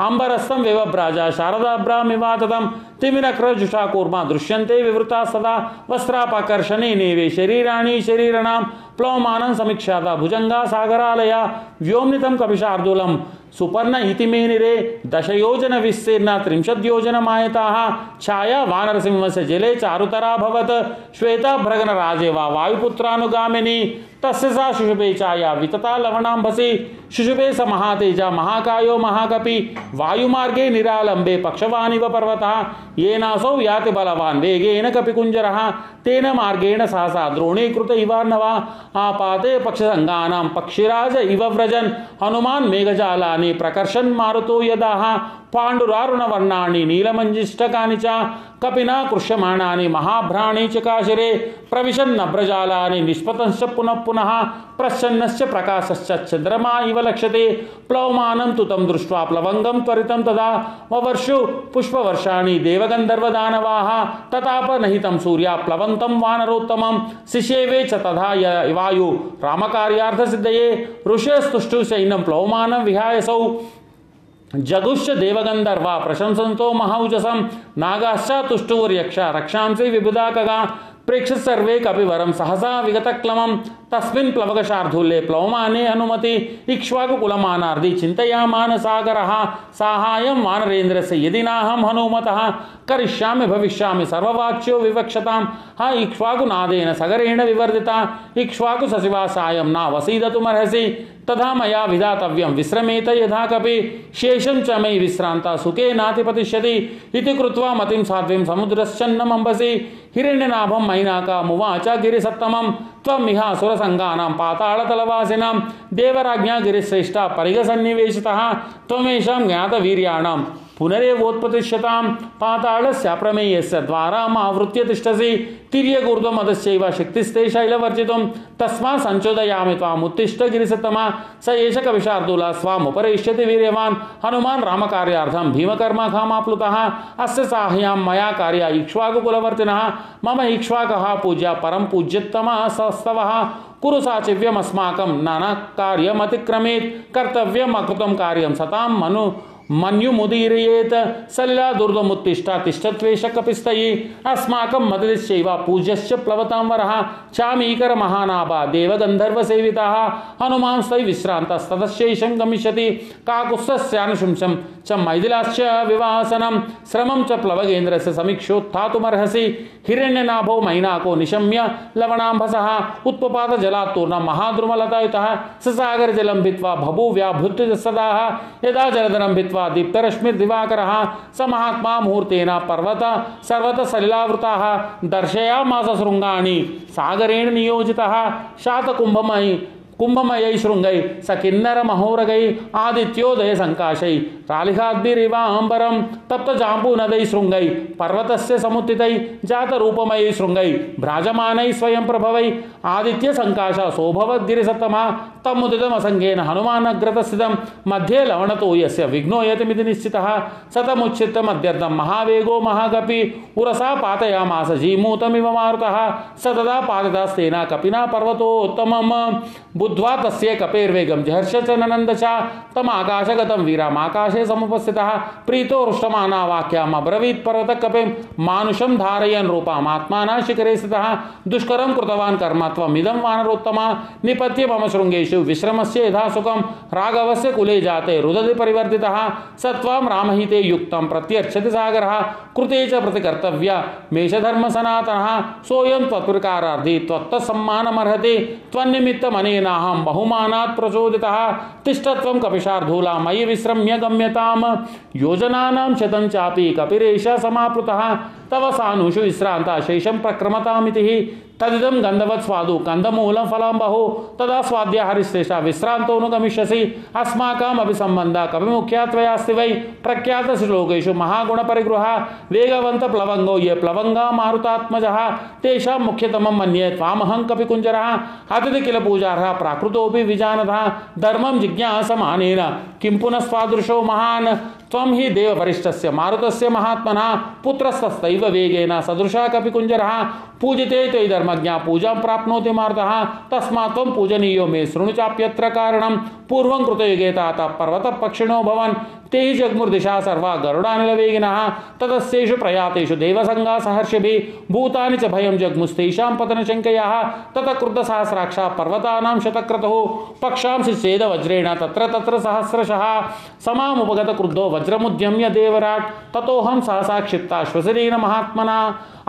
अम्बरस्थं व्यवभ्राजा शारदाभ्रामिवा तदं तिमिरक्रजुषा कूर्मा दृश्यन्ते विवृता सदा। वस्त्रापकर्षणे नेवे शरीराणि शरीराणां प्लवमानं समीक्षाता भुजङ्गा सागरालया। व्योम्नितं कपिशार्दूलं सुपर्ण इति मेनिरे दशयोजन विस्तीर्ण त्रिंशद्योजनमायताः। छाया वानरसिंहस्य जले चारुतराभवत् श्वेताभ्रगणराजे वा वायुपुत्रानुगामिनी। तस्य सा शिशुभे छाया वितता लवणाम्भसि। ಶಿಶುಭೇ ಸ ಮಹಾತೇಜ, ಮಹಾಕಾಯೋ ಮಹಾಕಪಿ, ವಾಯುಮಾರ್ಗೇ ನಿರಾಲಂಬೆ ಪಕ್ಷವಾನಿವ ಪರ್ವತಃ, ಏನಾಸೋ ಯಾತಿ ಬಲವಾನ್, ವೇಗೇನ ಕಪಿಕುಂಜರಃ ತೇನ ಮಾರ್ಗೇಣ ಸಹಸಾ ದ್ರೋಣೀಕೃತ ಇವಾರ್ನವ ಆಪಾತೆ ಪಕ್ಷಸಂಗಾನಾಂ ಪಕ್ಷಿರಾಜ ಇವ ವ್ರಜನ್, ಹನುಮಾನ್ ಮೇಘಜಾಲಾನಿ ಪ್ರಕರ್ಷನ್ ಮಾರುತೋ ಯದಾಹ పాండురారుణవర్ణాన్ని నీలమంజిష్టకాని చ కపినా కృష్యమాణాని మహాభ్రాణి చకాశిరే ప్రవిశన్న బ్రజాలాని నిష్పతంశ పునః పునః ప్రసన్నస్య ప్రకాశశ్చ చంద్రమా ఇవ లక్ష్యతే ప్లవమానం తు తం దృష్ట్వా ప్లవంగం త్వరితం తదా వవర్షు పుష్పవర్షాణి దేవగంధర్వదానవాహ తతాపనహితం సూర్య ప్లవంతం వానరోత్తమం శిశేవే చ తథా వాయు రామకార్యార్థసిద్ధయే ఋషయస్తుష్ఠు సైన్యం ప్లవమానం విహాయసౌ जगुश्च देवगंधर्व प्रशंसो महौजसं नागाश्च तुष्टुर्यक्ष रक्षांसि विबुधाकगा। प्रेक्ष सर्वे कपिवरं सहसा विगतक्लमं तस्मिन् प्लवकशार्धूल्ये प्लवमाने अनुमति इक्ष्वाकुकुलमानार्धि चिन्तयामान सागरः साहाय्यं वानरेन्द्रस्य यदि नाहं हनुमतः, करिष्यामि भविष्यामि सर्ववाच्यो विवक्षतां ह इक्ष्वाकुनादेन सगरेण विवर्धिता। इक्ष्वाकु सचिवा सायं न वसीदतुमर्हसि तथा मया विधातव्यं विश्रमेत यथा कपि। शेषं च मयि विश्रान्ता सुखे नातिपतिष्यति। इति कृत्वा मतिं साध्वीं समुद्रश्चन्नमम्बसि। हिरण्यनाभं मैनाकामुवाच गिरिसत्तमं ತ್ವಮಿಹ ಸುರಸಂಗಾನಾಂ ಪಾತಾಳತಲವಾಸಿನಾಂ. ದೇವರಾಜ್ಞಾ ಗಿರಿಶ್ರೇಷ್ಠ ಪರಿಗಸನ್ನಿವೇಶಿತಃ. ತ್ವಮೇಷಾಂ ಜ್ಞಾತವೀರ್ಯಾಣಾಂ. पुनरेवोत्पतिष्यतां पाताळस्य प्रमेयस्य द्वाराम् आवृत्य तिष्ठसि। तिर्यगूर्ध्वमदस्यैव शक्तिस्ते शैलवर्जितुं तस्मात् सञ्चोदयामि त्वामुत्तिष्ठ गिरिसत्तमा। स एष कविशार्दूलः स्वामुपरेष्यति वीर्यवान्। हनुमान् रामकार्यार्थं भीमकर्माखामाप्लुतः अस्य साहाय्यां मया कार्या इक्ष्वाकुकुलवर्तिनः। मम इक्ष्वाकः पूज्या परं पूज्यत्तमः सस्तवः। कुरु साचिव्यमस्माकं नानाकार्यमतिक्रमेत्। कर्तव्यम् अकृतं कार्यं सतां मनु मन्युमुदीरयेत सल्ला दुर्गमुत्तिष्ठा तिष्ठत्वेश कपिस्तयि अस्माकं मददिश्चैव पूज्यश्च प्लवतां वरः। चामीकर महानाभा देवगन्धर्वसेविताः। हनुमांस्तै विश्रान्तस्ततश्चैषं गमिष्यति। काकुत्स्थस्यानुशंसं च मैथिलाश्च विवासनं श्रमं च प्लवगेन्द्रस्य समीक्षोत्थातुमर्हसि। हिरण्यनाभो मैनाको निशम्य लवणाम्भसः। उत्पपातजलात्तूर्णं महाद्रुमलतायुतः। ससागरजलं भित्त्वा बभूव्याभृत्य सदाः यदा जलधरं भित्त्वा दीप्तरश्मिर्दिवाकरः स महात्मा मुहूर्तेन पर्वत सर्वतः दर्शया दर्शयामास शृङ्गाणि सागरेण नियोजितः शातकुम्भमयि कुंभमय श्रृंगै स किन्नर महोरगै आदित्योदय संकाशै रालिकाद्भिरिवाम्बरं तप्त जाम्बूनदै शृंगै पर्वतस्य समुत्थितै जातरूपमयै शृंगै भ्राजमानै स्वयं प्रभवै आदित्य संकाश सोभवद्गिरिसत्तमा तमुदितमसङ्गेन हनुमानग्रतस्थितं मध्ये लवणतो यस्य विघ्नो यतिमिति निश्चितः सतमुच्छित्तमध्यर्थं महावेगो महाकपि उरसा पातयामास जीमूतमिव मारुतः स तदा पातितास्तेन कपिना पर्वतोत्तमम् बुद्ध्वा तस्य कपेर्वेगं जहर्ष च ननन्द च तम् आकाशगतं वीरामाकाशे समुपस्थितः प्रीतो हृष्टमाना वाक्याम् अब्रवीत् पर्वतकपिं, मानुषं धारयन् रूपामात्माना शिखरे स्थितः, दुष्करं कृतवान् कर्म त्वमिदं वानरोत्तमा, निपत्य मम शृङ्गेषु विश्रमस्य यथा सुखं राघवस्य कुले जाते रुदति परिवर्तितः स त्वां रामहिते युक्तं प्रत्यर्च्छति सागरः, कृते च प्रतिकर्तव्य मेषधर्मसनातनः, सोऽयं त्वत्प्रकारार्थी त्वत्तसम्मानमर्हति त्वन्निमित्तमनेनाहं बहुमाना प्रचोदिता। तिष्ठत्व कपिशार्धूला मयि विश्रम्य गम्यताम। योजना शतम चापी कपिरेश समाप्लुतः तव सानुषु विश्रान्ता, शेषं प्रक्रमतामिति तदिदं गन्धवत् स्वादु। कन्दमूलं फलं बहु। तदा स्वाद्य हरिश्रेष्ठ विश्रान्तोऽनुगमिष्यसि अस्माकमपि सम्बन्धः। कविमुख्या त्वयास्ति वै। प्रख्यातश्लोकेषु महागुणपरिगृह। वेगवन्तप्लवङ्गो ये प्लवङ्गा मारुतात्मजः। तेषां मुख्यतमं मन्ये त्वामहं कपिकुञ्जरः। अतिथि किल पूजार्हः प्राकृतोऽपि विजानतः। धर्मं जिज्ञासमानेन। किं पुनस्त्वादृशो महान्। त्वं हि देववरिष्ठस्य मारुतस्य महात्मनः पुत्रस्तस्तैव वेगेन सदृशः कपिकुञ्जरः पूजिते तय धर्मज्ञा पूजां प्राप्नोति मारुतः। तस्मात् पूजनीयो मे शृणु चाप्यत्र पूर्व पूर्वं कृतयुगे तात पर्वतपक्षिणो भवन्। ते हि जग्मुर्दिशा सर्वा गरुडानिलवेगिनः ततस्येषु प्रयातेषु देवसङ्गा सहर्षिभिः भूतानि च भयं जग्मुस्तेषां पतनशङ्कयाः ततः क्रुद्धसहस्राक्षा पर्वतानां शतक्रतुः पक्षांसि चेदवज्रेण तत्र तत्र सहस्रशः समामुपगतक्रुद्धो वज्रमुद्यम्य देवराट् ततोऽहं सहसा क्षिप्ता श्वसरेण महात्मना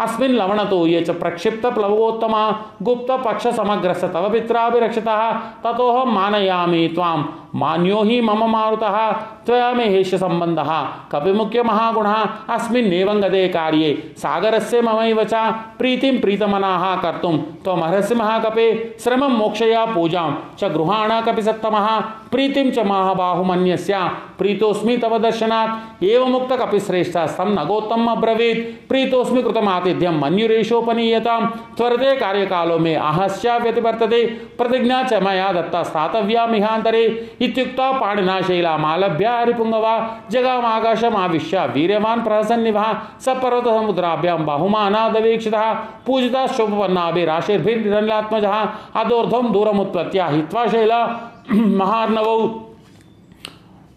अस्मिन् लवणतो ये च प्रक्षिप्तप्लवोत्तमा गुप्तपक्षसमग्रस्य तव पित्राभिरक्षितः ततोऽहं मानयामि त्वां मान्यो हि मम मारुतः, त्वया मे हेष्य सम्बन्धः कपिमुख्यमहागुणः अस्मिन्नेवं गते कार्ये। सागरस्य ममैव च प्रीतिं प्रीतमनाः कर्तुं। त्वमर्हसि महाकपे श्रमं मोक्षया पूजां। च गृहाण कपिसत्तमः प्रीतिं च महाबाहुमन्यस्य। प्रीतोऽस्मि तव दर्शनात्। एवमुक्तकपिश्रेष्ठः स्तं नगोत्तम अब्रवीत्। प्रीतोऽस्मि कृतमातिथ्यं मन्युरेषोपनीयतां त्वरते कार्यकालो मे आहस्या व्यतिवर्तते। प्रतिज्ञा च मया दत्ता स्थातव्यामिहान्तरे इत्युक्ता पाणिना शैलामालभ्य हरिपुङ्गवा। जगामाकाशमाविश्य वीर्यवान् प्रहसन्निभः। स पर्वतसमुद्राभ्यां बाहुमानादवेक्षितः। पूजिता शुभवर्णाभिराशिर्भिर्निरलात्मजः अदोर्ध्वं दूरमुत्पत्य हित्वा शैला। महार्णवौ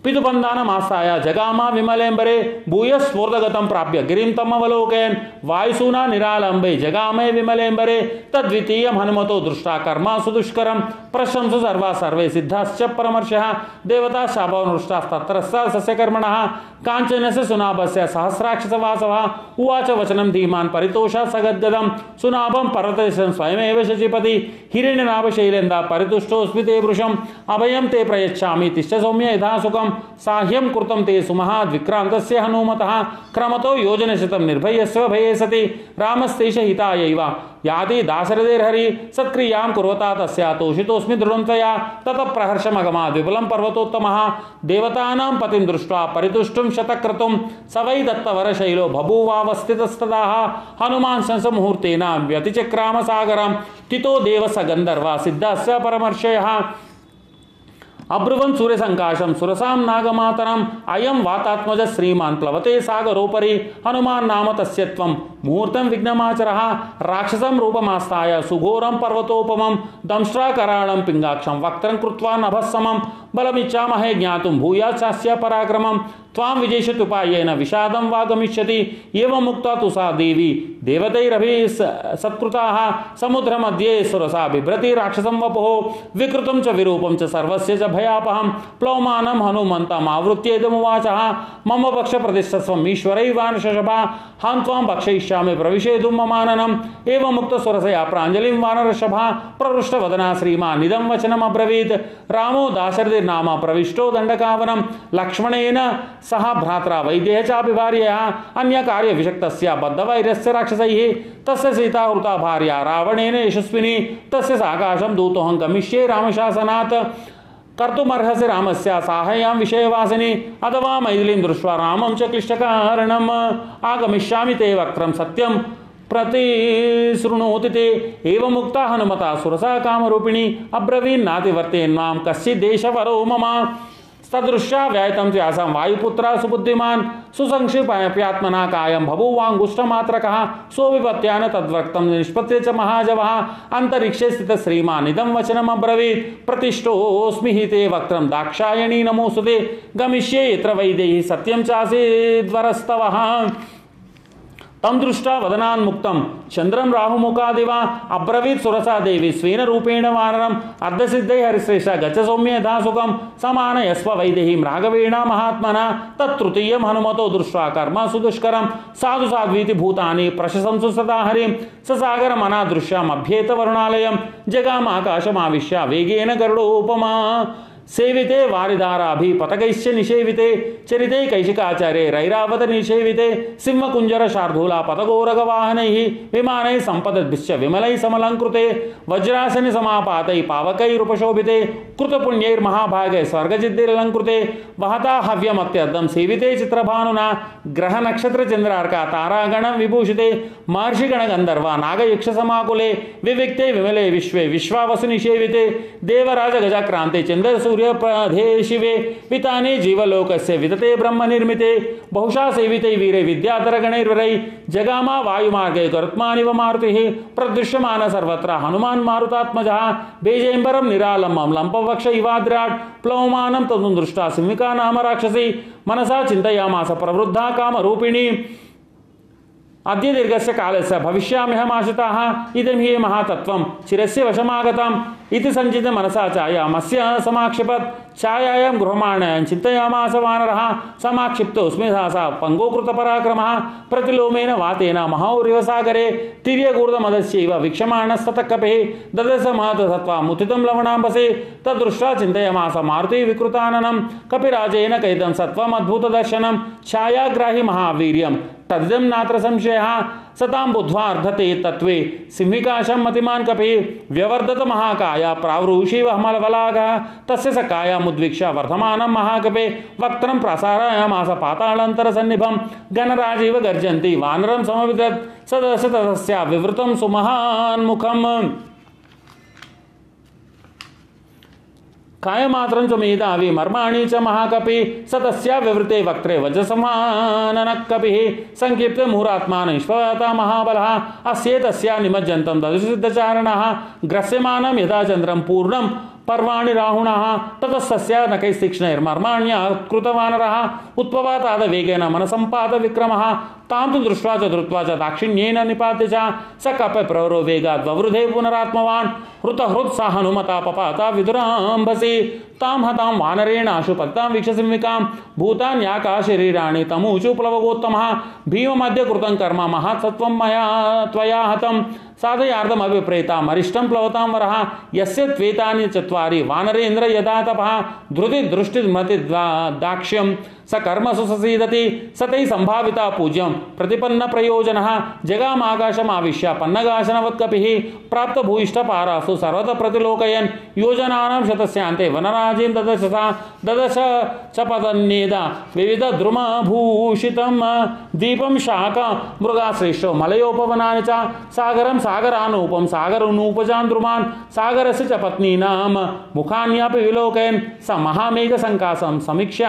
पितुबन्धानमास्थाय जगामा विमलेम्बरे भूय स्फूर्तगतं प्राप्य गिरिं तमवलोकयन् वायुसूना निरालम्बे, जगामे विमलेम्बरे तद्वितीयं हनुमतो दृष्टा कर्मा सुदुष्करं, प्रशंसु सर्वा सर्वे सिद्धाश्च परमर्षः देवता शापवनृष्टास्तत्रस्थ सस्यकर्मणः, काञ्चनस्य सुनाभस्य सहस्राक्षसवासवः उवाच वचनं धीमान् परितोषा सगद्गदं, सुनाभं पर्वतेशं स्वयमेव शचिपति, हिरण्यनाभशैलेन्दा परितुष्टोऽस्मि ते वृषम्, अभयं ते प्रयच्छामि तिष्ठ सौम्य यथा सुखं साह्यं कृतं ते सुमहाद् विक्रान्तस्य हनुमतः क्रमतो योजनशतं निर्भयस्व भये सति। रामस्तेष हितायैव याति दाशरथेर्हरि सत्क्रियाँ कुर्वता तस्या तोषितोऽस्मि दृढं त्वया ततः प्रहर्षमगमाद् विपुलं पर्वतोत्तमः। देवतानां पतिं दृष्ट्वा परितुष्टुं शतक्रतुं। स वै दत्तवरशैलो बभूवावस्थितस्तदाः। हनुमान् संसमुहूर्तेन व्यतिचक्राम सागरं तितो देव स गन्धर्वा सिद्धस्य परमर्षयः अब्रुवन् सूर्यसङ्काशं सुरसां नागमातरम्, अयं वातात्मज श्रीमान् प्लवते सागरोपरी, हनुमान् नाम तस्य त्वं। मुहूर्तं विघ्नमाचरः, राक्षसं रूपमास्ताय, सुघोरं पर्वतोपमं दंष्ट्राकराळं पिङ्गाक्षं वक्त्रं कृत्वा महे बलमिच्छामहे ज्ञातुं भूयाच्छास्य पराक्रमं त्वां विजेषत्युपायेन विषादं वा गमिष्यति एवमुक्ता तु सा देवी। देवतैरभि सत्कृताः, समुद्रमध्ये सुरसा बिभ्रति राक्षसं वपुः। विकृतं च विरूपं च सर्वस्य च भयापहं। प्लवमानं हनुमन्तम् आवृत्येदमुवाचः। मम पक्षप्रतिष्ठस्वम् ईश्वरैवानशशभा हं त्वां भक्षयिष्यामि प्रविशेतुं ममाननम् एवमुक्तसुरसया प्राञ्जलिं वानरषभा प्रवृष्टवदना श्रीमान् इदं वचनमब्रवीत्। रामो दाशरथिर्नाम प्रविष्टो दण्डकावनं लक्ष्मणेन ಸಹ ಭ್ರಾತ್ರ ವೈದ್ಯ ಚಾಭಿಭಾರ್ಯ ಅನ್ಯ ಕಾರ್ಯವಿಷಕ್ತಸ್ಯ ಬದ್ಧವೈರ್ಯಸ್ಯ ರಾಕ್ಷಸೈಃ. ತಸ್ಯ ಸೀತಾ ಹೃತ ಭಾರ್ಯ ರಾವಣೇನ ಯಶಸ್ವಿನಿ. ತಸ್ಯ ಸಾಕಾಶಂ ದೂತೋಹಂ ಗಮಿಷ್ಯೆ ರಾಮಶಾಸನಾತ್. ಕರ್ತುಮರ್ಹಸಿ ರಾಮಸ್ಯ ಸಾಹಯಾಂ ವಿಷಯವಾಸಿನಿ. ಅಥವಾ ಮೈಥಿಲಿಂ ದೃಷ್ಟ್ವಾ ರಾಮಂ ಚ ಕ್ಲಿಷ್ಟಕಾರಣಂ ಆಗಮಿಷ್ಯಾಮಿ ತೇ ವಕ್ರಂ ಸತ್ಯಂ ಪ್ರತಿ ಶೃಣೋತಿ ಏವ ಮುಕ್ತ ಹನುಮತ ಸುರಸ ಕಾಮರೂಪಿಣಿ. ಅಬ್ರವೀನ್ನಾತಿವರ್ತೇನ್ ಮಾಂ ಕಶ್ಚಿದ್ದೇಶವರೋ ಮಮ. मम तदृश्या से आसम वायुपुत्र सुबुद्धिमान। सुसंक्षिप्यात्मना कहा सो विपत्यान तद्वक्तं निष्पत्य च महाजवा। अंतरिक्षे स्थित श्रीमान इदम वचनम अब्रवीत। प्रतिष्ठोस्मि ही ते वक्त दाक्षायणी नमोऽस्तुते गमिष्ये यत्र वैदेही सत्यं चासीद्वरस्तवः तं दृष्ट्वा वदनान्मुक्तं चन्द्रं राहुमुखादिवा, अब्रवीत् सुरसा देवी स्वेन रूपेण वानरम्, अर्धसिद्धै हरिश्रेष्ठ गच सौम्य यथा सुखं समानयस्व वैदेहीं राघवेण महात्मना तत्तृतीयं हनुमतो दृष्ट्वा कर्म सुदुष्करं साधु साध्वीति भूतानि प्रशंसु सदा हरिं ससागरमनादृश्यामभ्येत वरुणालयं जगामाकाशमाविश्य वेगेन गरुडोपमा सेविते वारिदाराभि पतकैश्च निषेविते, चरिते कैशिकाचार्ये रैरावत निषेविते, सिंहकुञ्जर शार्दूला पतगोरगवाहनैः, विमानैः सम्पदद्भिश्च विमलैः समलङ्कृते, वज्रासनि समापातैः पावकैरुपशोभिते, कृतपुण्यैर्महाभागे स्वर्गजिद्धिरलङ्कृते वहता हव्यमत्यर्थं सेविते चित्रभानुना, ग्रहनक्षत्रचन्द्रार्का तारागणं विभूषिते, महर्षिगणगन्धर्वा नागयक्षसमाकुले, विविक्ते विमले विश्वे विश्वावसु निषेविते, देवराजगजाक्रान्ते चन्द्रसु सूर्यप्रधे शिवे। विताने जीवलोकस्य वितते ब्रह्मनिर्मिते। बहुशा सेविते वीरे विद्याधरगणैर्वरै। जगामा वायुमार्गे गरुत्मानिव मारुतिः। प्रदृश्यमान सर्वत्र हनुमान् मारुतात्मजः। बेजेम्बरं निरालम्बं लम्पवक्ष इवाद्राट्। तदु दृष्टा सिंहिका नाम राक्षसी। मनसा चिन्तयामास प्रवृद्धा कामरूपिणी। अद्य दीर्घस्य कालस्य भविष्याम्यहमाश्रिताः। इदं हि महातत्त्वं। चिरस्य वशमागतम्। इति सञ्चित मनसा छाया छायामस्य समाक्षिपत्। छायायां गृहमाणायां चिन्तयामास वानरः। समाक्षिप्तोऽस्मि सहसा पङ्गोकृतपराक्रमः। प्रतिलोमेन वातेन महाौर्यवसागरे तिर्यगूर्धमदस्यैव वीक्षमाणस्ततः कपेः ददस महतसत्त्वा मुथितं लवणाम्बसे। तदृष्ट्वा चिन्तयमास मारुति विकृताननं। कपिराजेन कैतं सत्त्वमद्भुतदर्शनं। छायाग्राहि महावीर्यं। तदिदं नात्र संशयः। सतां बुद्ध्वा अर्धते तत्व सिंहिकाशं मतिमान् कपि व्यवर्धत महाकाया प्रावृषीव मलवलागः तस्य स कायामुद्वीक्ष्य वर्धमानं महाकपे। वक्त्रं प्रसारायामास पाताळन्तरसन्निभं गणराजीव गर्जन्ति वानरं समविदत्। सदस्य तदस्या विवृतं सुमहान्मुखम् కాయమాత్రం చ మేధావి మర్మాణి చ మహాకపి సతస్య వివృతే వక్త్రే వజసమానన కపి సంక్షిప్తే ముహురాత్మాన ఈశ్వరత మహాబల అస్యేతస్య నిమజ్జంతం దశసిద్ధచారణ గ్రస్యమానం యథా చంద్రం పూర్ణం तस्या राहुण, तत पर्वाणि राहुणः ततस्तस्य नकैस्तीक्ष्णैर्मर्माण्य कृतवानरः। उत्पवातादवेगेन मनसम्पाद विक्रमः। तां तो दृष्ट्वा च, धृत्वा च, दाक्षिण्येन निपात्य च, स ववृधे पुनरात्मवान् हृतहृत् स हनुमता पपाता विदुराम्भसि। तां हतां वानरेण आशुपत्तां वीक्षसिंविकां भूतान्याकाशरीराणि तमूचु प्लवगोत्तमः भीममध्ये कृतं कर्म महासत्व मया त्वया हतं साधयार्धमभिप्रेताम् अरिष्टं प्लवतां वरः त्वेतानि चत्वारि वानरेन्द्र यदा तपः धृति दृष्टिमति दाक्ष्यं स कर्मसु ससीदति, स तैः सम्भाविता पूज्यं प्रतिपन्न प्रयोजनः जगामाकाशमाविश्य पन्नगाशनवत्कपिः प्राप्तभूयिष्ठपारासु सर्वतः प्रतिलोकयन्। योजनानां शतस्यान्ते वनराजीं ददश ददश च पतन्नेद विविधद्रुमभूषितं दीपं शाक मृगाश्रेष्ठो मलयोपवनानि च। सागरं सागरानूपं, सागरनूपजान् द्रुमान्। सागरस्य च पत्नीनां मुखान्यापि विलोकयन्। स महामेघसङ्कासं समीक्ष्य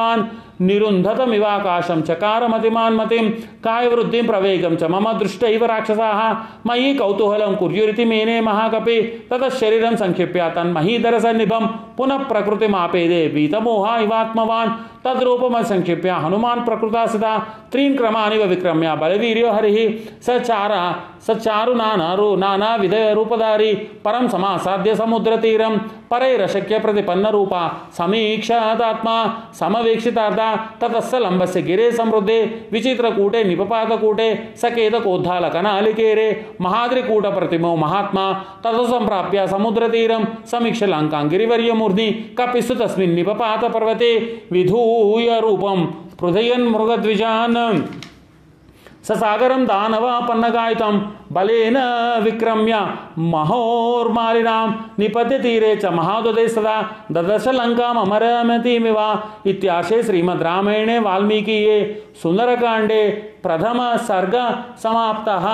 आत्मनमात्मवान् निरुन्धतमिवाकाशं चकारमतिमान् मतिं, कायवृद्धिं प्रवेगं च मम दृष्टैव राक्षसाः। मयि कौतूहलं कुर्युरिति मेने महाकपि, ततः शरीरं सङ्क्षिप्य तन्महीधरसन्निभं पुनः प्रकृतिमापेदे वीतमोहा इवात्मवान् तद्रूपमसंक्षिप्य हनुमान् प्रकृता सदा, त्रीन् क्रमानिव विक्रम्य। बलवीर्यो हरिः। स चार, स चारु नानारु नानाविध रूपधारी, परं समासाद्य समुद्रतीरं। परैरशक्य प्रतिपन्न प्रतिपन्नरूपा समीक्षादात्मा समवीक्षितार्था ततस्य लम्बस्य गिरे समृद्धे विचित्रकूटे निपपातकूटे सकेतकोद्धालकनालिकेरे महाद्रिकूटप्रतिमो महात्मा ततः सम्प्राप्य समुद्रतीरं समीक्ष्य लङ्कां गिरिवर्यमूर्ध्नि कपिस्तु तस्मिन् निपपातपर्वते विधूय मृगद्विजान। स सागर दानवा दानवापन्नगायितं बलेन विक्रम्य महोर्मालिनां निपत्य तीरे च महादुदे सदा। ददश लङ्काममरमतीमिव इत्याशे श्रीमद् रामायणे वाल्मीकिये सुन्दरकाण्डे प्रथम सर्ग समाप्तः।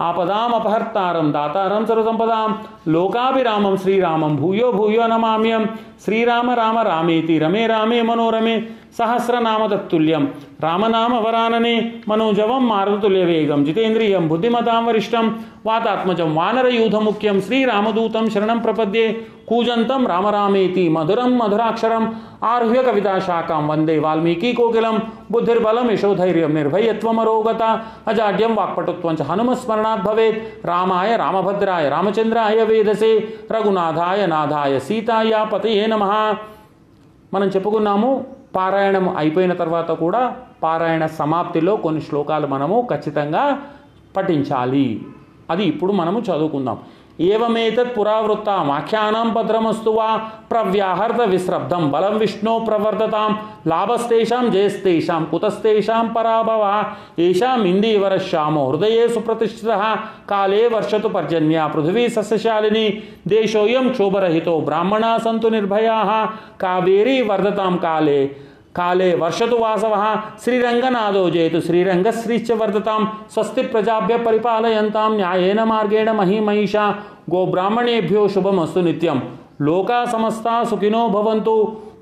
आपदामपहर्तारं दातारं सर्वसम्पदां लोकाभिरामं श्रीरामं भूयो भूयो नमाम्यं श्रीराम राम रामेति रमे रामे मनोरमे। सहस्रनाम तत्तुल्यं रामनाम वरानने मनोजवं मारुतुल्यवेगं जितेन्द्रियं बुद्धिमतां ఇష్టం వాతాత్మజం వానరయూధముఖ్యం శ్రీరామదూతం శరణం ప్రపద్యే కూజంతం రామరామేతి మధురం మధురాక్షరం ఆర్హ్య కవితాశాఖాం వందే వాల్మీకి కోకిలం బుద్ధిర్బలం యశోధైర్యం నిర్భయత్వమరోగత అజాడ్యం వాక్పటుత్వం చ హనుమస్మరణాత్ భవేత్ రామాయ రామభద్రాయ రామచంద్రాయ వేదసే రఘునాథాయ నాథాయ సీతాయ పతయే నమ. మనం చెప్పుకున్నాము పారాయణం అయిపోయిన తర్వాత కూడా పారాయణ సమాప్తిలో కొన్ని శ్లోకాలు మనము ఖచ్చితంగా పఠించాలి అది ఇప్పుడు మనము చదువుకుందాం ఏవమేతత్ పురావృత్తాం ఆఖ్యానం భద్రమస్తు వా ప్రవ్యాహర్త విశ్రబ్ధం బలం విష్ణో ప్రవర్ధతాం లాభస్తేషాం జయస్తేషాం కుతస్తేషాం పరాభవ ఏషాం ఇందీవరశ్యామో హృదయే సుప్రతిష్ఠిత కాలే వర్షతు పర్జన్య పృథివీ సస్యశాలిని దేశోయం క్షోభరహితో బ్రాహ్మణా సంతు నిర్భయా కావేరీ వర్ధతాం కాలే ಕಾಲೇ ವರ್ಷತು ವಾಸವ ಶ್ರೀರಂಗನಾದೋ ಜೇತು ಶ್ರೀರಂಗಶ್ರೀಶ್ಚ ವರ್ಧತಾಂ ಸ್ವಸ್ತಿ ಪ್ರಜಾಭ್ಯ ಪರಿಪಾಲಯಂತಾಂ ನ್ಯಾಯೇನ ಮಾರ್ಗೇಣ ಮಹಿಮಹಿಷಾ ಗೋಬ್ರಾಹ್ಮಣೇಭ್ಯೋ ಶುಭಮಸ್ತು ನಿತ್ಯಂ ಲೋಕ ಸಮಸ್ತ ಸುಖಿನೋ ಭವಂತು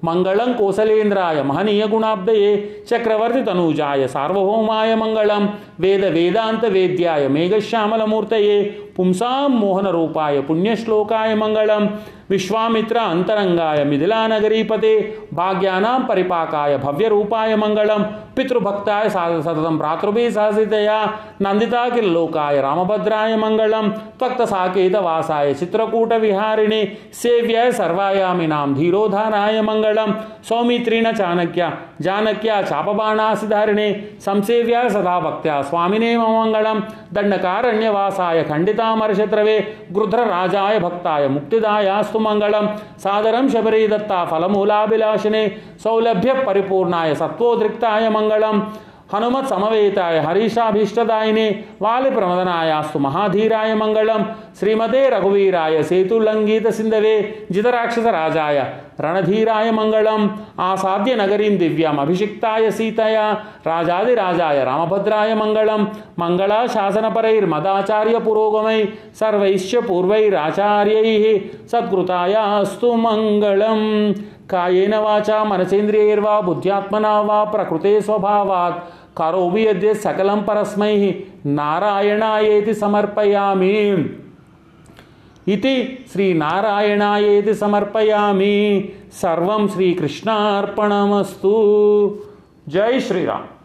ಮಂಗಳಂ ಕೋಸಲೇಂದ್ರಾಯ ಮಹನೀಯ ಗುಣಾಬ್ಧಯೇ ಚಕ್ರವರ್ತಿ ತನೂಜಾಯ ಸಾರ್ವಭೌಮಾಯ ಮಂಗಳಂ ವೇದ ವೇದಾಂತ ವೇದ್ಯಾಯ ಮೇಘಶ್ಯಾಮಲಮೂರ್ತಯೇ पुंसा मोहन रूपाय पुण्य श्लोकाय मंगलम, विश्वामित्र अंतरंगाय मिथिला नगरी पते परिपाकाय भव्य रूपाय मंगल पितृभक्ताय सततम भ्रातृभि सहसितया नंदिता किलोकाय रामभद्राय मंगल त्वक्त साकेत वासाय चित्रकूट विहारिणे, सेव्याय सर्वायामिनाम धीरोधानाय मंगल सौमित्रीण चाणक्य, जानक्या चापबाणासिधारिणी, संसेव्याय सदा भक्त्या स्वामिने मंगल दंडकारण्यवासाय खंडिता ಶ್ರೀರಾಮರಶತ್ರವೇ ಗೃಧ್ರ ರಾಜಾಯ ಭಕ್ತಾಯ ಮುಕ್ತಿದಾಯಾಸ್ತು ಮಂಗಳಂ. ಸಾದರಂ ಶಬರಿ ದತ್ತ ಫಲಮೂಲಾಭಿಲಾಷಿನೇ ಸೌಲಭ್ಯ ಪರಿಪೂರ್ಣಾಯ ಸತ್ವೋದ್ರಿಕ್ತಾಯ ಮಂಗಳಂ. ಹನುಮತ್ ಸಮವೇತಾಯ ಹರೀಶಾಭೀಷ್ಟದಾಯಿನಿ ವಾಲಿ ಪ್ರಮದನಾಯಾಸ್ತು ಮಹಾಧೀರಾಯ ಮಂಗಳಂ ಶ್ರೀಮದೇ ರಘುವೀರಾಯ ಸೇತುಲಂಗೀತ ಸಿಂಧವೇ ಜಿತರಾಕ್ಷಸ ರಾಜಾಯ ರಣಧೀರಾಯ ಮಂಗಳಂ ಆಸಾದ್ಯ ನಗರೀಂ ದಿವ್ಯಾಂ ಅಭಿಷಿಕ್ತಾಯ ರಾಜಾದಿ ರಾಜಾಯ ರಾಮಭದ್ರಾಯ ಮಂಗಳಂ ಮಂಗಳ ಶಾಸನಪರೈರ್ಮದಾಚಾರ್ಯ ಪುರೋಗಮೈ ಸರ್ವೈಶ್ಯ ಪೂರ್ವೈರಾಚಾರ್ಯೈ ಸತ್ಕೃತಾಯ ಅಸ್ತು ಮಂಗಳಂ ಕಾಯೇನ ವಾಚ ಮನಸೇಂದ್ರಿಯೈರ್ವಾ ಬುದ್ಧ್ಯಾತ್ಮನಾ ವಾ ಪ್ರಕೃತೆ ಸ್ವಭಾವಾತ್ కరోవి యద్య సకలం పరస్మై నారాయణాయేతి సమర్పయామి. ఇది శ్రీనారాయణాయేతి సమర్పయామి. సర్వం శ్రీకృష్ణార్పణమస్తు. జై శ్రీరామ్.